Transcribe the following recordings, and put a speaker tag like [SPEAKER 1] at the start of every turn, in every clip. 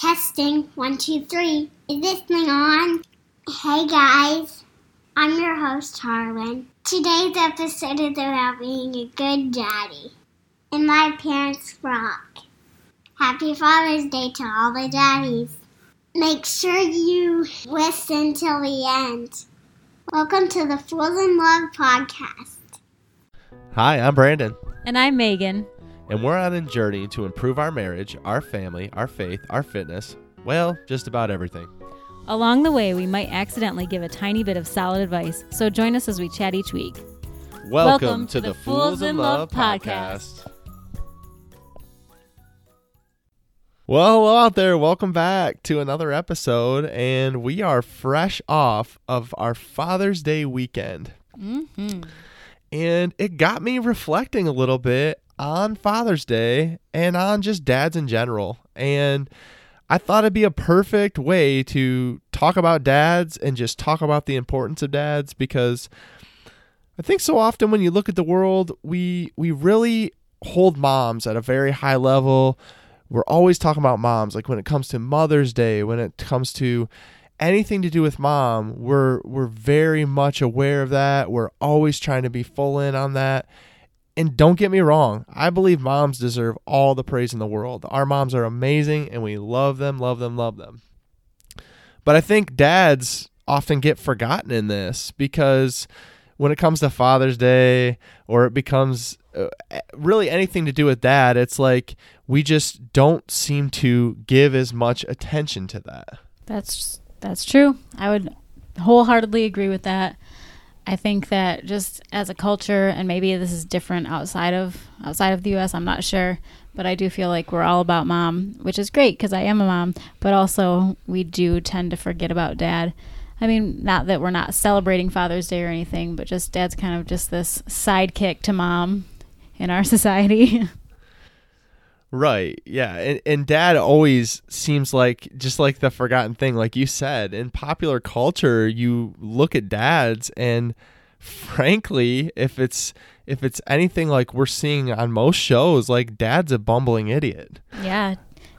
[SPEAKER 1] Testing one, two, three. Is this thing on? Hey guys, I'm your host Harlan. Today's episode is about being a good daddy. And my parents rock. Happy Father's Day to all the daddies. Make sure you listen till the end. Welcome to the Fools in Love podcast.
[SPEAKER 2] Hi, I'm Brandon,
[SPEAKER 3] And I'm Megan.
[SPEAKER 2] And we're on a journey to improve our marriage, our family, our faith, our fitness well, just about everything.
[SPEAKER 3] Along the way, we might accidentally give a tiny bit of solid advice, so join us as we chat each week.
[SPEAKER 2] Welcome, to, the Fools in Love podcast. Well, hello out there. Welcome back to another episode, and we are fresh off of our Father's Day weekend.
[SPEAKER 3] Mm-hmm.
[SPEAKER 2] And it got me reflecting a little bit on Father's Day and on just dads in general. And I thought it'd be a perfect way to talk about dads and just talk about the importance of dads because I think so often when you look at the world, we we really hold moms at a very high level. We're always talking about moms like when it comes to Mother's Day, when it comes to anything to do with mom, we're we're very much aware of that. We're always trying to be full in on that. And don't get me wrong, I believe moms deserve all the praise in the world. Our moms are amazing and we love them, love them, love them. But I think dads often get forgotten in this because when it comes to Father's Day or it becomes uh, really anything to do with dad, it's like we just don't seem to give as much attention to that.
[SPEAKER 3] That's that's true. I would wholeheartedly agree with that. I think that just as a culture, and maybe this is different outside of outside of the U.S. I'm not sure, but I do feel like we're all about mom, which is great because I am a mom. But also, we do tend to forget about dad. I mean, not that we're not celebrating Father's Day or anything, but just dad's kind of just this sidekick to mom in our society.
[SPEAKER 2] Right. Yeah. And, and dad always seems like just like the forgotten thing, like you said. In popular culture, you look at dads and frankly, if it's if it's anything like we're seeing on most shows, like dad's a bumbling idiot.
[SPEAKER 3] yeah,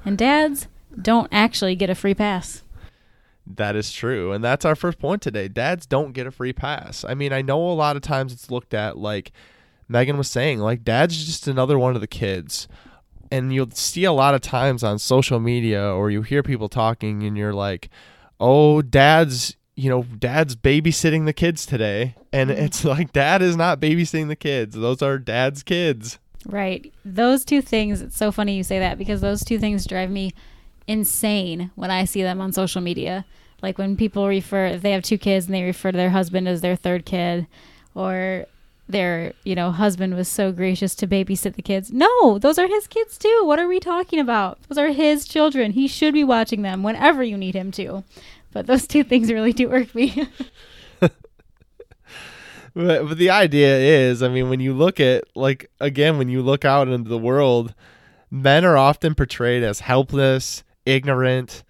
[SPEAKER 3] and dads don't actually get a free pass.
[SPEAKER 2] That is true. And that's our first point today. Dads don't get a free pass. I mean, I know a lot of times it's looked at like Megan was saying, like dad's just another one of the kids. And you'll see a lot of times on social media or you hear people talking and you're like, "Oh, dad's, you know, dad's babysitting the kids today." And mm-hmm. it's like dad is not babysitting the kids. Those are dad's kids.
[SPEAKER 3] Right. Those two things, it's so funny you say that because those two things drive me insane when I see them on social media. Like when people refer, if they have two kids and they refer to their husband as their third kid, or their, you know, husband was so gracious to babysit the kids. No, those are his kids too. What are we talking about? Those are his children. He should be watching them whenever you need him to. But those two things really do irk me.
[SPEAKER 2] But, but the idea is, I mean, when you look at like again, when you look out into the world, men are often portrayed as helpless, ignorant,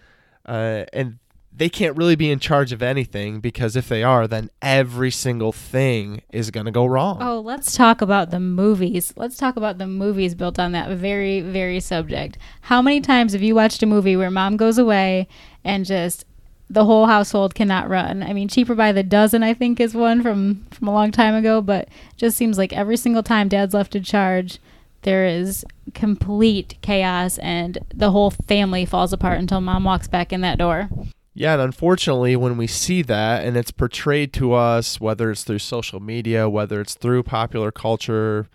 [SPEAKER 2] uh, and they can't really be in charge of anything because if they are, then every single thing is going to go wrong.
[SPEAKER 3] Oh, let's talk about the movies. Let's talk about the movies built on that very, very subject. How many times have you watched a movie where mom goes away and just the whole household cannot run? I mean, Cheaper by the Dozen, I think, is one from from a long time ago, but just seems like every single time dad's left in charge, there is complete chaos and the whole family falls apart until mom walks back in that door.
[SPEAKER 2] Yeah, and unfortunately, when we see that and it's portrayed to us, whether it's through social media, whether it's through popular culture,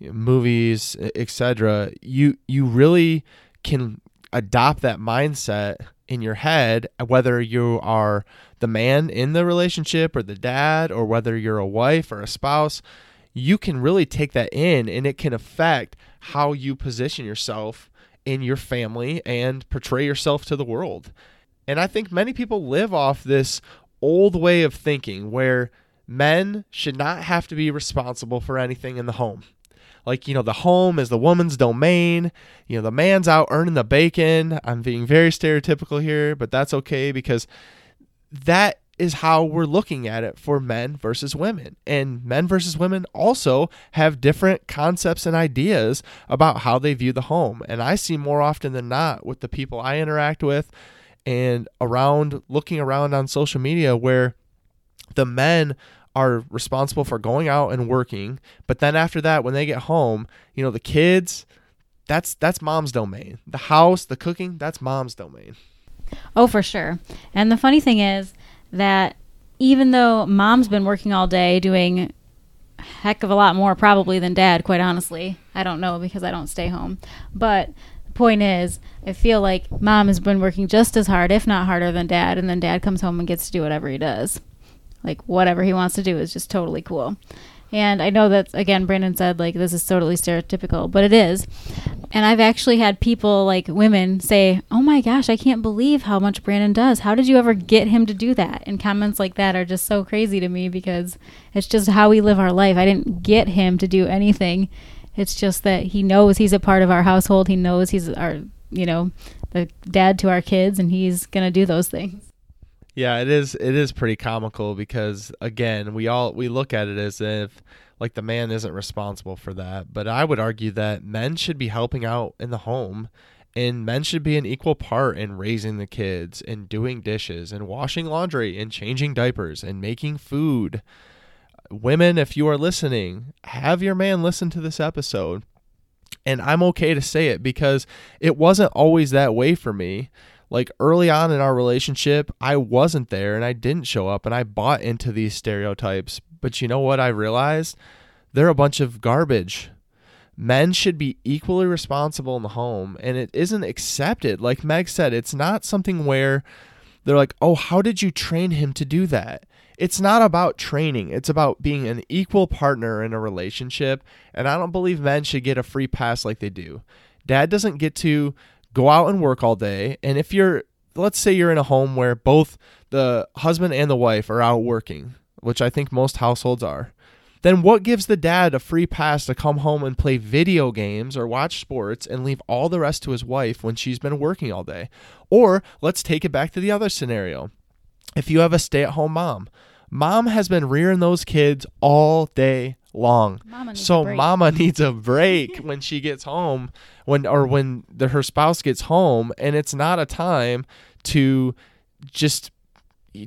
[SPEAKER 2] movies, etc., you you really can adopt that mindset in your head, uh, whether you are the man in the relationship or the dad, or whether you're a wife or a spouse. You can really take that in, and it can affect how you position yourself in your family and portray yourself to the world. And I think many people live off this old way of thinking where men should not have to be responsible for anything in the home. Like, you know, the home is the woman's domain. You know, the man's out earning the bacon. I'm being very stereotypical here, but that's okay because that is how we're looking at it for men versus women. And men versus women also have different concepts and ideas about how they view the home. And I see more often than not with the people I interact with and around looking around on social media where the men are responsible for going out and working, but then after that when they get home, you know, the kids that's that's mom's domain. The house, the cooking, that's mom's domain.
[SPEAKER 3] Oh, for sure. And the funny thing is that even though mom's been working all day doing heck of a lot more probably than dad, quite honestly. I don't know because I don't stay home. But point is, I feel like mom has been working just as hard, if not harder than dad, and then dad comes home and gets to do whatever he does. Like whatever he wants to do is just totally cool. And I know that again, Brandon said like this is totally stereotypical, but it is. And I've actually had people like women say, "Oh my gosh, I can't believe how much Brandon does. How did you ever get him to do that?" And comments like that are just so crazy to me because it's just how we live our life. I didn't get him to do anything. It's just that he knows he's a part of our household. He knows he's our, you know, the dad to our kids and he's to do those things.
[SPEAKER 2] Yeah, it is it is pretty comical because again, we all we look at it as if like the man isn't responsible for that, but I would argue that men should be helping out in the home and men should be an equal part in raising the kids and doing dishes and washing laundry and changing diapers and making food. Women, if you are listening, have your man listen to this episode. And I'm okay to say it because it wasn't always that way for me like early on in our relationship, I wasn't there and I didn't show up and I bought into these stereotypes. But you know what I realized? They're a bunch of garbage. Men should be equally responsible in the home and it isn't accepted. Like Meg said, it's not something where they're like, "Oh, how did you train him to do that?" It's not about training. It's about being an equal partner in a relationship, and I don't believe men should get a free pass like they do. Dad doesn't get to go out and work all day. And if you're, let's say you're in a home where both the husband and the wife are out working, which I think most households are, then what gives the dad a free pass to come home and play video games or watch sports and leave all the rest to his wife when she's been working all day? Or let's take it back to the other scenario. If you have a stay at home mom, mom has been rearing those kids all day long.
[SPEAKER 3] Mama
[SPEAKER 2] so mama needs a break when she gets home when or when the, her spouse gets home and it's not a time to just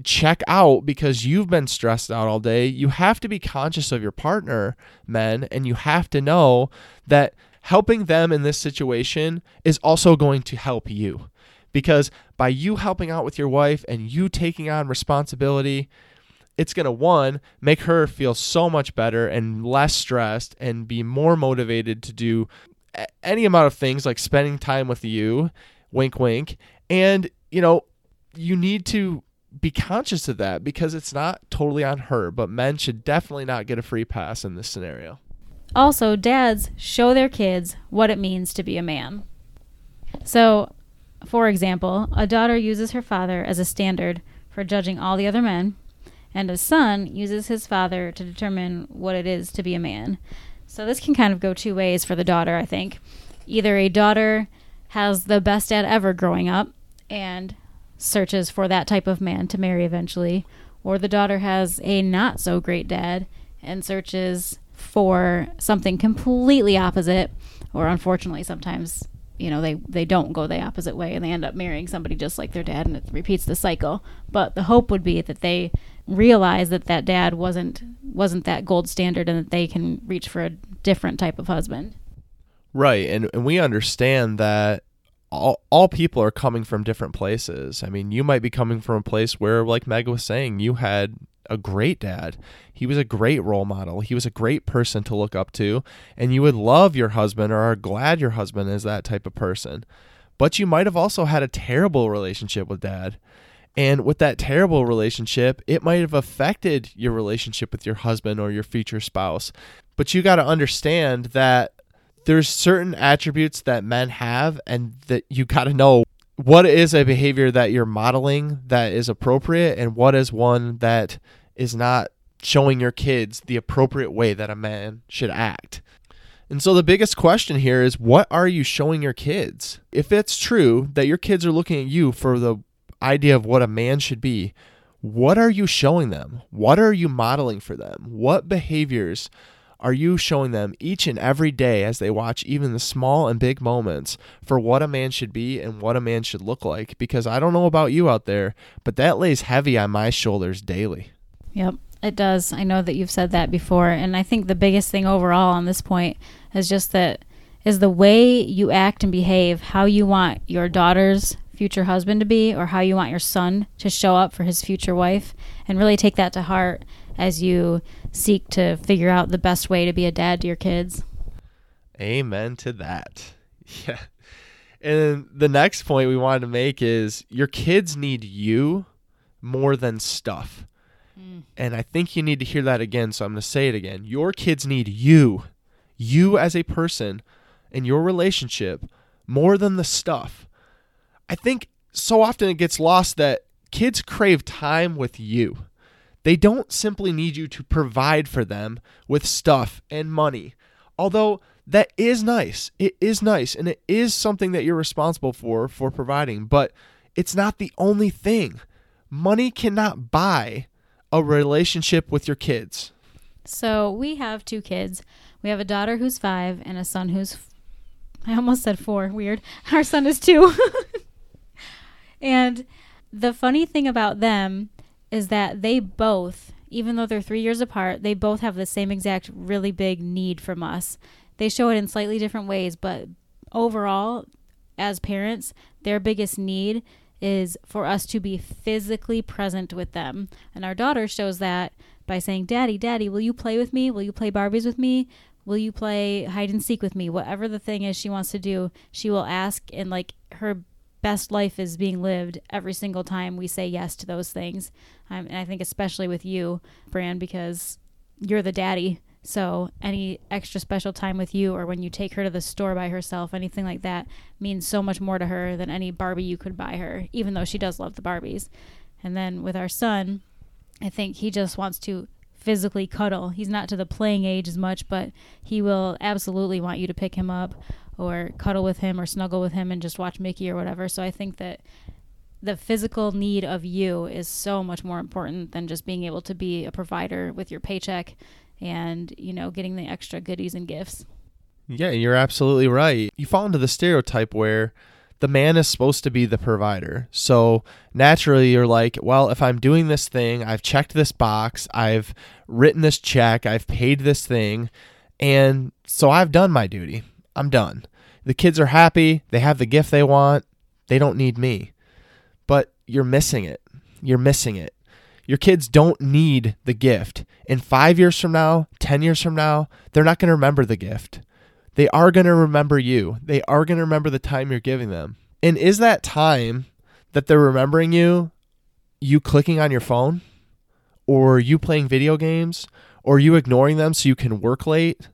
[SPEAKER 2] check out because you've been stressed out all day. You have to be conscious of your partner, men, and you have to know that helping them in this situation is also going to help you. Because by you helping out with your wife and you taking on responsibility, it's going to one make her feel so much better and less stressed and be more motivated to do any amount of things like spending time with you wink wink. And you know you need to be conscious of that because it's not totally on her but men should definitely not get a free pass in this scenario.
[SPEAKER 3] Also dads show their kids what it means to be a man. So for example a daughter uses her father as a standard for judging all the other men and a son uses his father to determine what it is to be a man. So this can kind of go two ways for the daughter, I think. Either a daughter has the best dad ever growing up and searches for that type of man to marry eventually, or the daughter has a not so great dad and searches for something completely opposite, or unfortunately, sometimes you know they they don't go the opposite way and they end up marrying somebody just like their dad and it repeats the cycle but the hope would be that they realize that that dad wasn't wasn't that gold standard and that they can reach for a different type of husband.
[SPEAKER 2] Right. And and we understand that all, all people are coming from different places. I mean, you might be coming from a place where like Meg was saying, you had a great dad. He was a great role model. He was a great person to look up to, and you would love your husband or are glad your husband is that type of person. But you might have also had a terrible relationship with dad. And with that terrible relationship, it might have affected your relationship with your husband or your future spouse. But you got to understand that there's certain attributes that men have and that you got to know what is a behavior that you're modeling that is appropriate and what is one that is not showing your kids the appropriate way that a man should act. And so the biggest question here is what are you showing your kids? If it's true that your kids are looking at you for the idea of what a man should be, what are you showing them? What are you modeling for them? What behaviors are you showing them each and every day as they watch even the small and big moments for what a man should be and what a man should look like? Because I don't know about you out there, but that lays heavy on my shoulders daily.
[SPEAKER 3] Yep, it does. I know that you've said that before. And I think the biggest thing overall on this point is just that is the way you act and behave, how you want your daughter's future husband to be, or how you want your son to show up for his future wife, and really take that to heart as you seek to figure out the best way to be a dad to your kids.
[SPEAKER 2] Amen to that. Yeah. And the next point we wanted to make is your kids need you more than stuff. And I think you need to hear that again, so I'm going to say it again. Your kids need you, you as a person, and your relationship more than the stuff. I think so often it gets lost that kids crave time with you. They don't simply need you to provide for them with stuff and money. Although that is nice. It is nice and it is something that you're responsible for for providing, but it's not the only thing. Money cannot buy a relationship with your kids.
[SPEAKER 3] So, we have two kids. We have a daughter who's 5 and a son who's I almost said 4. Weird. Our son is 2. and the funny thing about them is that they both, even though they're three years apart, they both have the same exact really big need from us. They show it in slightly different ways, but overall, as parents, their biggest need is for us to be physically present with them. And our daughter shows that by saying, Daddy, Daddy, will you play with me? Will you play Barbies with me? Will you play hide and seek with me? Whatever the thing is she wants to do, she will ask, and like her best life is being lived every single time we say yes to those things. Um, and I think especially with you, Fran, because you're the daddy. So any extra special time with you or when you take her to the store by herself, anything like that means so much more to her than any Barbie you could buy her, even though she does love the Barbies. And then with our son, I think he just wants to physically cuddle. He's not to the playing age as much, but he will absolutely want you to pick him up or cuddle with him or snuggle with him and just watch Mickey or whatever. So I think that the physical need of you is so much more important than just being able to be a provider with your paycheck and, you know, getting the extra goodies and gifts.
[SPEAKER 2] Yeah, you're absolutely right. You fall into the stereotype where the man is supposed to be the provider. So naturally, you're like, well, if I'm doing this thing, I've checked this box, I've written this check, I've paid this thing, and so I've done my duty. I'm done. The kids are happy. They have the gift they want. They don't need me. But you're missing it. You're missing it. Your kids don't need the gift. In five years from now, 10 years from now, they're not going to remember the gift. They are going to remember you. They are going to remember the time you're giving them. And is that time that they're remembering you, you clicking on your phone, or you playing video games, or you ignoring them so you can work late?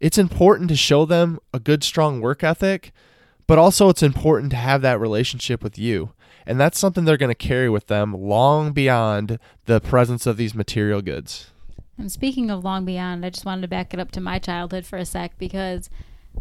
[SPEAKER 2] it's important to show them a good, strong work ethic, but also it's important to have that relationship with you. And that's something they're going to carry with them long beyond the presence of these material goods.
[SPEAKER 3] And speaking of long beyond, I just wanted to back it up to my childhood for a sec because,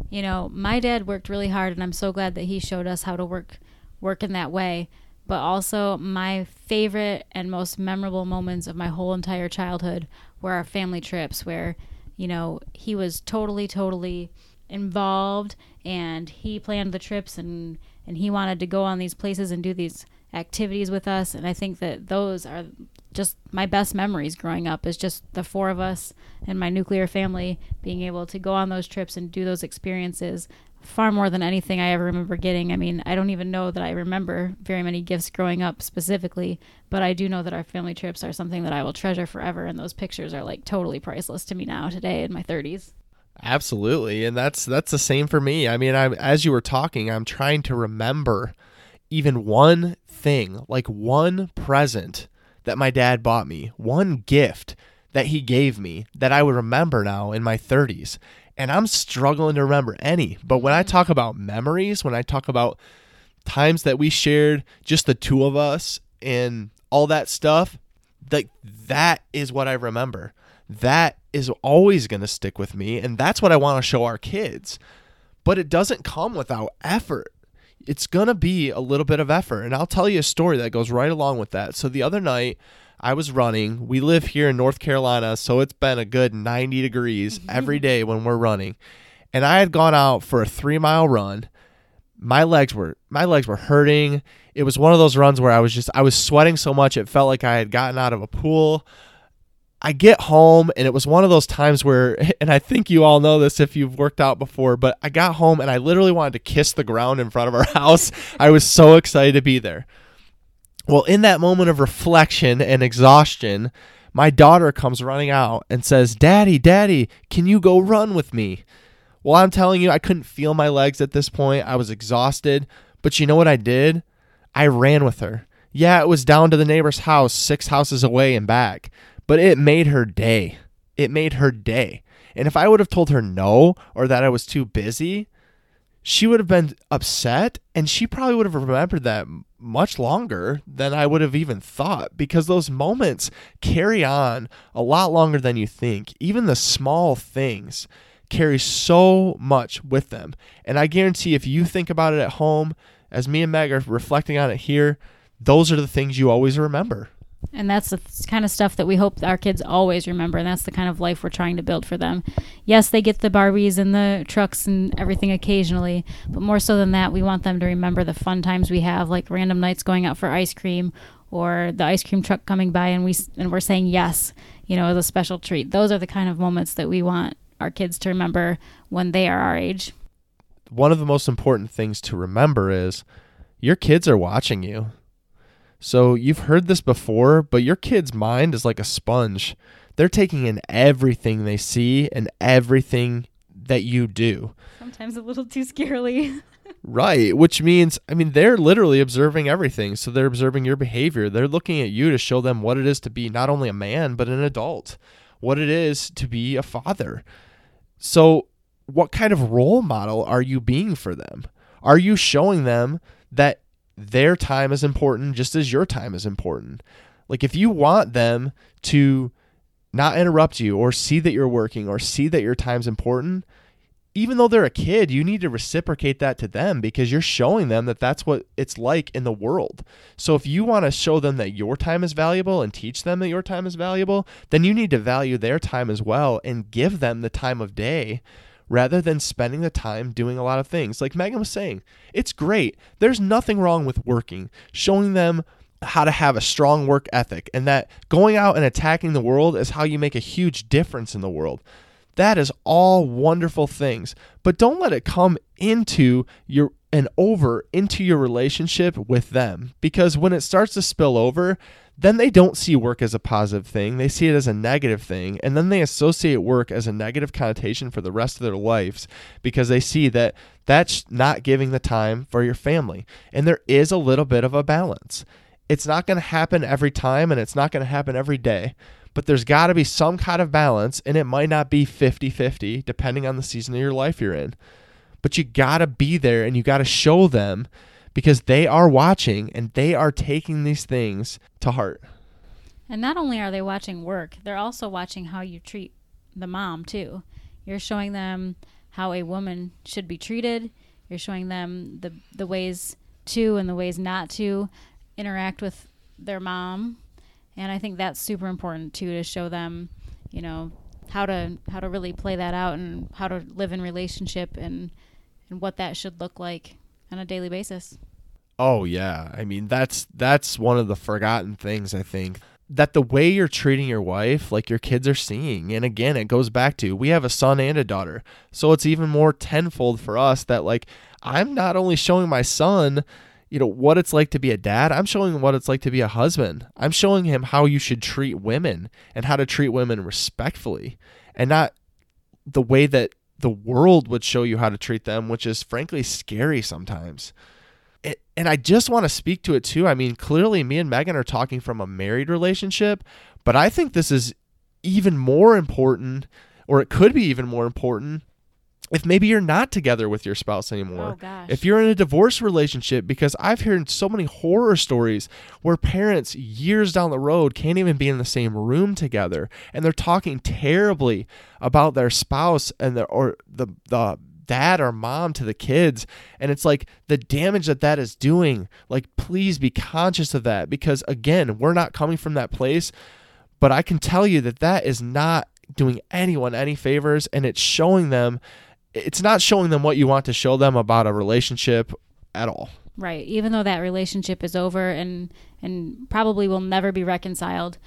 [SPEAKER 3] you know, my dad worked really hard, and I'm so glad that he showed us how to work work in that way. But also, my favorite and most memorable moments of my whole entire childhood were our family trips, where you know, he was totally, totally involved and he planned the trips and, and he wanted to go on these places and do these activities with us. And I think that those are just my best memories growing up is just the four of us and my nuclear family being able to go on those trips and do those experiences far more than anything I ever remember getting. I mean, I don't even know that I remember very many gifts growing up specifically, but I do know that our family trips are something that I will treasure forever and those pictures are like totally priceless to me now today in my 30s.
[SPEAKER 2] Absolutely, and that's that's the same for me. I mean, I as you were talking, I'm trying to remember even one thing, like one present that my dad bought me, one gift that he gave me that I would remember now in my 30s and I'm struggling to remember any. But when I mm. talk about memories, when I talk about times that we shared just the two of us and all that stuff, like that is what I remember. That is always going to stick with me and that's what I want to show our kids. But it doesn't come without effort. It's going to be a little bit of effort. And I'll tell you a story that goes right along with that. So the other night, I was running. We live here in North Carolina, so it's been a good 90 degrees mm-hmm. every day when we're running. And I had gone out for a 3-mile run. My legs were my legs were hurting. It was one of those runs where I was just I was sweating so much it felt like I had gotten out of a pool. I get home and it was one of those times where, and I think you all know this if you've worked out before, but I got home and I literally wanted to kiss the ground in front of our house. I was so excited to be there. Well, in that moment of reflection and exhaustion, my daughter comes running out and says, Daddy, Daddy, can you go run with me? Well, I'm telling you, I couldn't feel my legs at this point. I was exhausted. But you know what I did? I ran with her. Yeah, it was down to the neighbor's house, six houses away and back but it made her day. It made her day. And if I would have told her no or that I was too busy, she would have been upset and she probably would have remembered that much longer than I would have even thought because those moments carry on a lot longer than you think. Even the small things carry so much with them. And I guarantee if you think about it at home, as me and Meg are reflecting on it here, those are the things you always remember.
[SPEAKER 3] And that's the kind of stuff that we hope our kids always remember. And that's the kind of life we're trying to build for them. Yes, they get the Barbies and the trucks and everything occasionally, but more so than that, we want them to remember the fun times we have, like random nights going out for ice cream or the ice cream truck coming by and we and we're saying yes, you know, as a special treat. Those are the kind of moments that we want our kids to remember when they are our age.
[SPEAKER 2] One of the most important things to remember is your kids are watching you. So you've heard this before, but your kid's mind is like a sponge. They're taking in everything they see and everything that you do.
[SPEAKER 3] Sometimes a little too scarily.
[SPEAKER 2] right, which means I mean they're literally observing everything. So they're observing your behavior. They're looking at you to show them what it is to be not only a man but an adult. What it is to be a father. So what kind of role model are you being for them? Are you showing them that their time is important just as your time is important. Like if you want them to not interrupt you or see that you're working or see that your time's important, even though they're a kid, you need to reciprocate that to them because you're showing them that that's what it's like in the world. So if you want to show them that your time is valuable and teach them that your time is valuable, then you need to value their time as well and give them the time of day rather than spending the time doing a lot of things. Like Megan was saying, it's great. There's nothing wrong with working, showing them how to have a strong work ethic, and that going out and attacking the world is how you make a huge difference in the world. That is all wonderful things, but don't let it come into your and over into your relationship with them because when it starts to spill over, then they don't see work as a positive thing. They see it as a negative thing. And then they associate work as a negative connotation for the rest of their lives because they see that that's not giving the time for your family. And there is a little bit of a balance. It's not going to happen every time and it's not going to happen every day, but there's got to be some kind of balance. And it might not be 50 50 depending on the season of your life you're in. But you got to be there and you got to show them because they are watching and they are taking these things to heart.
[SPEAKER 3] And not only are they watching work, they're also watching how you treat the mom too. You're showing them how a woman should be treated. You're showing them the the ways to and the ways not to interact with their mom. And I think that's super important too to show them, you know, how to how to really play that out and how to live in relationship and and what that should look like on a daily basis.
[SPEAKER 2] Oh yeah. I mean, that's that's one of the forgotten things I think that the way you're treating your wife, like your kids are seeing. And again, it goes back to we have a son and a daughter. So it's even more tenfold for us that like I'm not only showing my son, you know, what it's like to be a dad, I'm showing him what it's like to be a husband. I'm showing him how you should treat women and how to treat women respectfully and not the way that the world would show you how to treat them, which is frankly scary sometimes. It, and I just want to speak to it too. I mean, clearly, me and Megan are talking from a married relationship, but I think this is even more important, or it could be even more important if maybe you're not together with your spouse anymore,
[SPEAKER 3] oh,
[SPEAKER 2] if you're in a divorce relationship, because I've heard so many horror stories where parents years down the road can't even be in the same room together and they're talking terribly about their spouse and their or the the dad or mom to the kids and it's like the damage that that is doing like please be conscious of that because again we're not coming from that place but i can tell you that that is not doing anyone any favors and it's showing them it's not showing them what you want to show them about a relationship at all
[SPEAKER 3] Right. Even though that relationship is over and and probably will never be reconciled,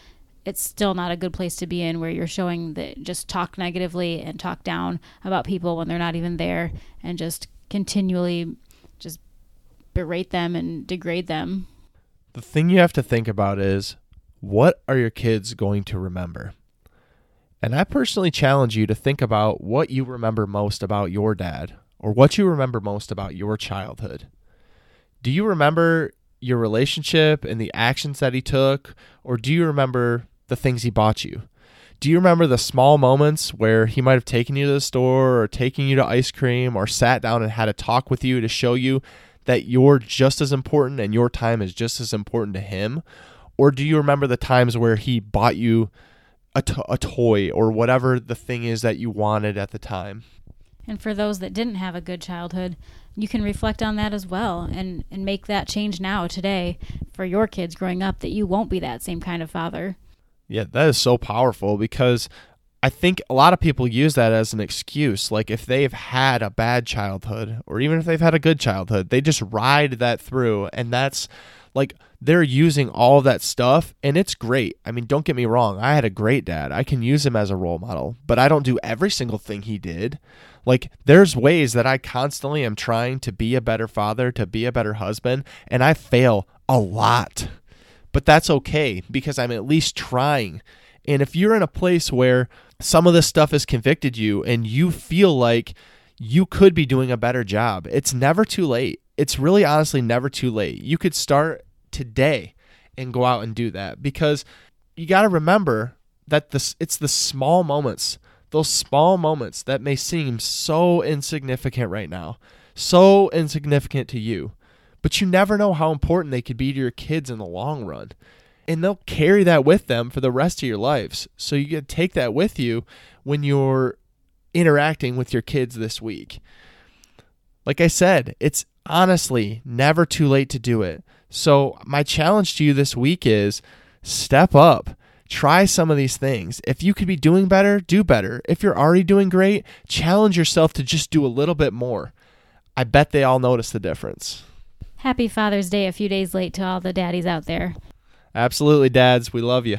[SPEAKER 3] it's still not a good place to be in where you're showing that just talk negatively and talk down about people when they're not even there and just continually just berate them and degrade them.
[SPEAKER 2] The thing you have to think about is what are your kids going to remember? And I personally challenge you to think about what you remember most about your dad or what you remember most about your childhood. Do you remember your relationship and the actions that he took, or do you remember the things he bought you? Do you remember the small moments where he might have taken you to the store or taken you to ice cream or sat down and had a talk with you to show you that you're just as important and your time is just as important to him? Or do you remember the times where he bought you a, to- a toy or whatever the thing is that you wanted at the time?
[SPEAKER 3] And for those that didn't have a good childhood, you can reflect on that as well and, and make that change now, today, for your kids growing up that you won't be that same kind of father.
[SPEAKER 2] Yeah, that is so powerful because I think a lot of people use that as an excuse. Like if they've had a bad childhood or even if they've had a good childhood, they just ride that through. And that's like they're using all that stuff and it's great. I mean, don't get me wrong. I had a great dad. I can use him as a role model, but I don't do every single thing he did. Like there's ways that I constantly am trying to be a better father, to be a better husband, and I fail a lot. But that's okay because I'm at least trying. And if you're in a place where some of this stuff has convicted you and you feel like you could be doing a better job, it's never too late. It's really honestly never too late. You could start today and go out and do that because you got to remember that this it's the small moments, those small moments that may seem so insignificant right now, so insignificant to you, but you never know how important they could be to your kids in the long run. And they'll carry that with them for the rest of your lives. So you to take that with you when you're interacting with your kids this week. Like I said, it's honestly never too late to do it. So, my challenge to you this week is step up. Try some of these things. If you could be doing better, do better. If you're already doing great, challenge yourself to just do a little bit more. I bet they all notice the difference.
[SPEAKER 3] Happy Father's Day a few days late to all the daddies out there.
[SPEAKER 2] Absolutely, dads. We love you.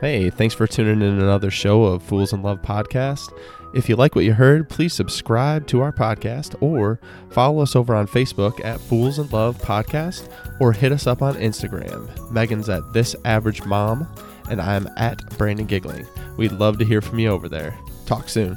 [SPEAKER 2] Hey, thanks for tuning in another show of Fools in Love podcast. If you like what you heard, please subscribe to our podcast or follow us over on Facebook at Fools in Love Podcast or hit us up on Instagram. Megan's at This Average Mom and I'm at Brandon Giggling. We'd love to hear from you over there. Talk soon.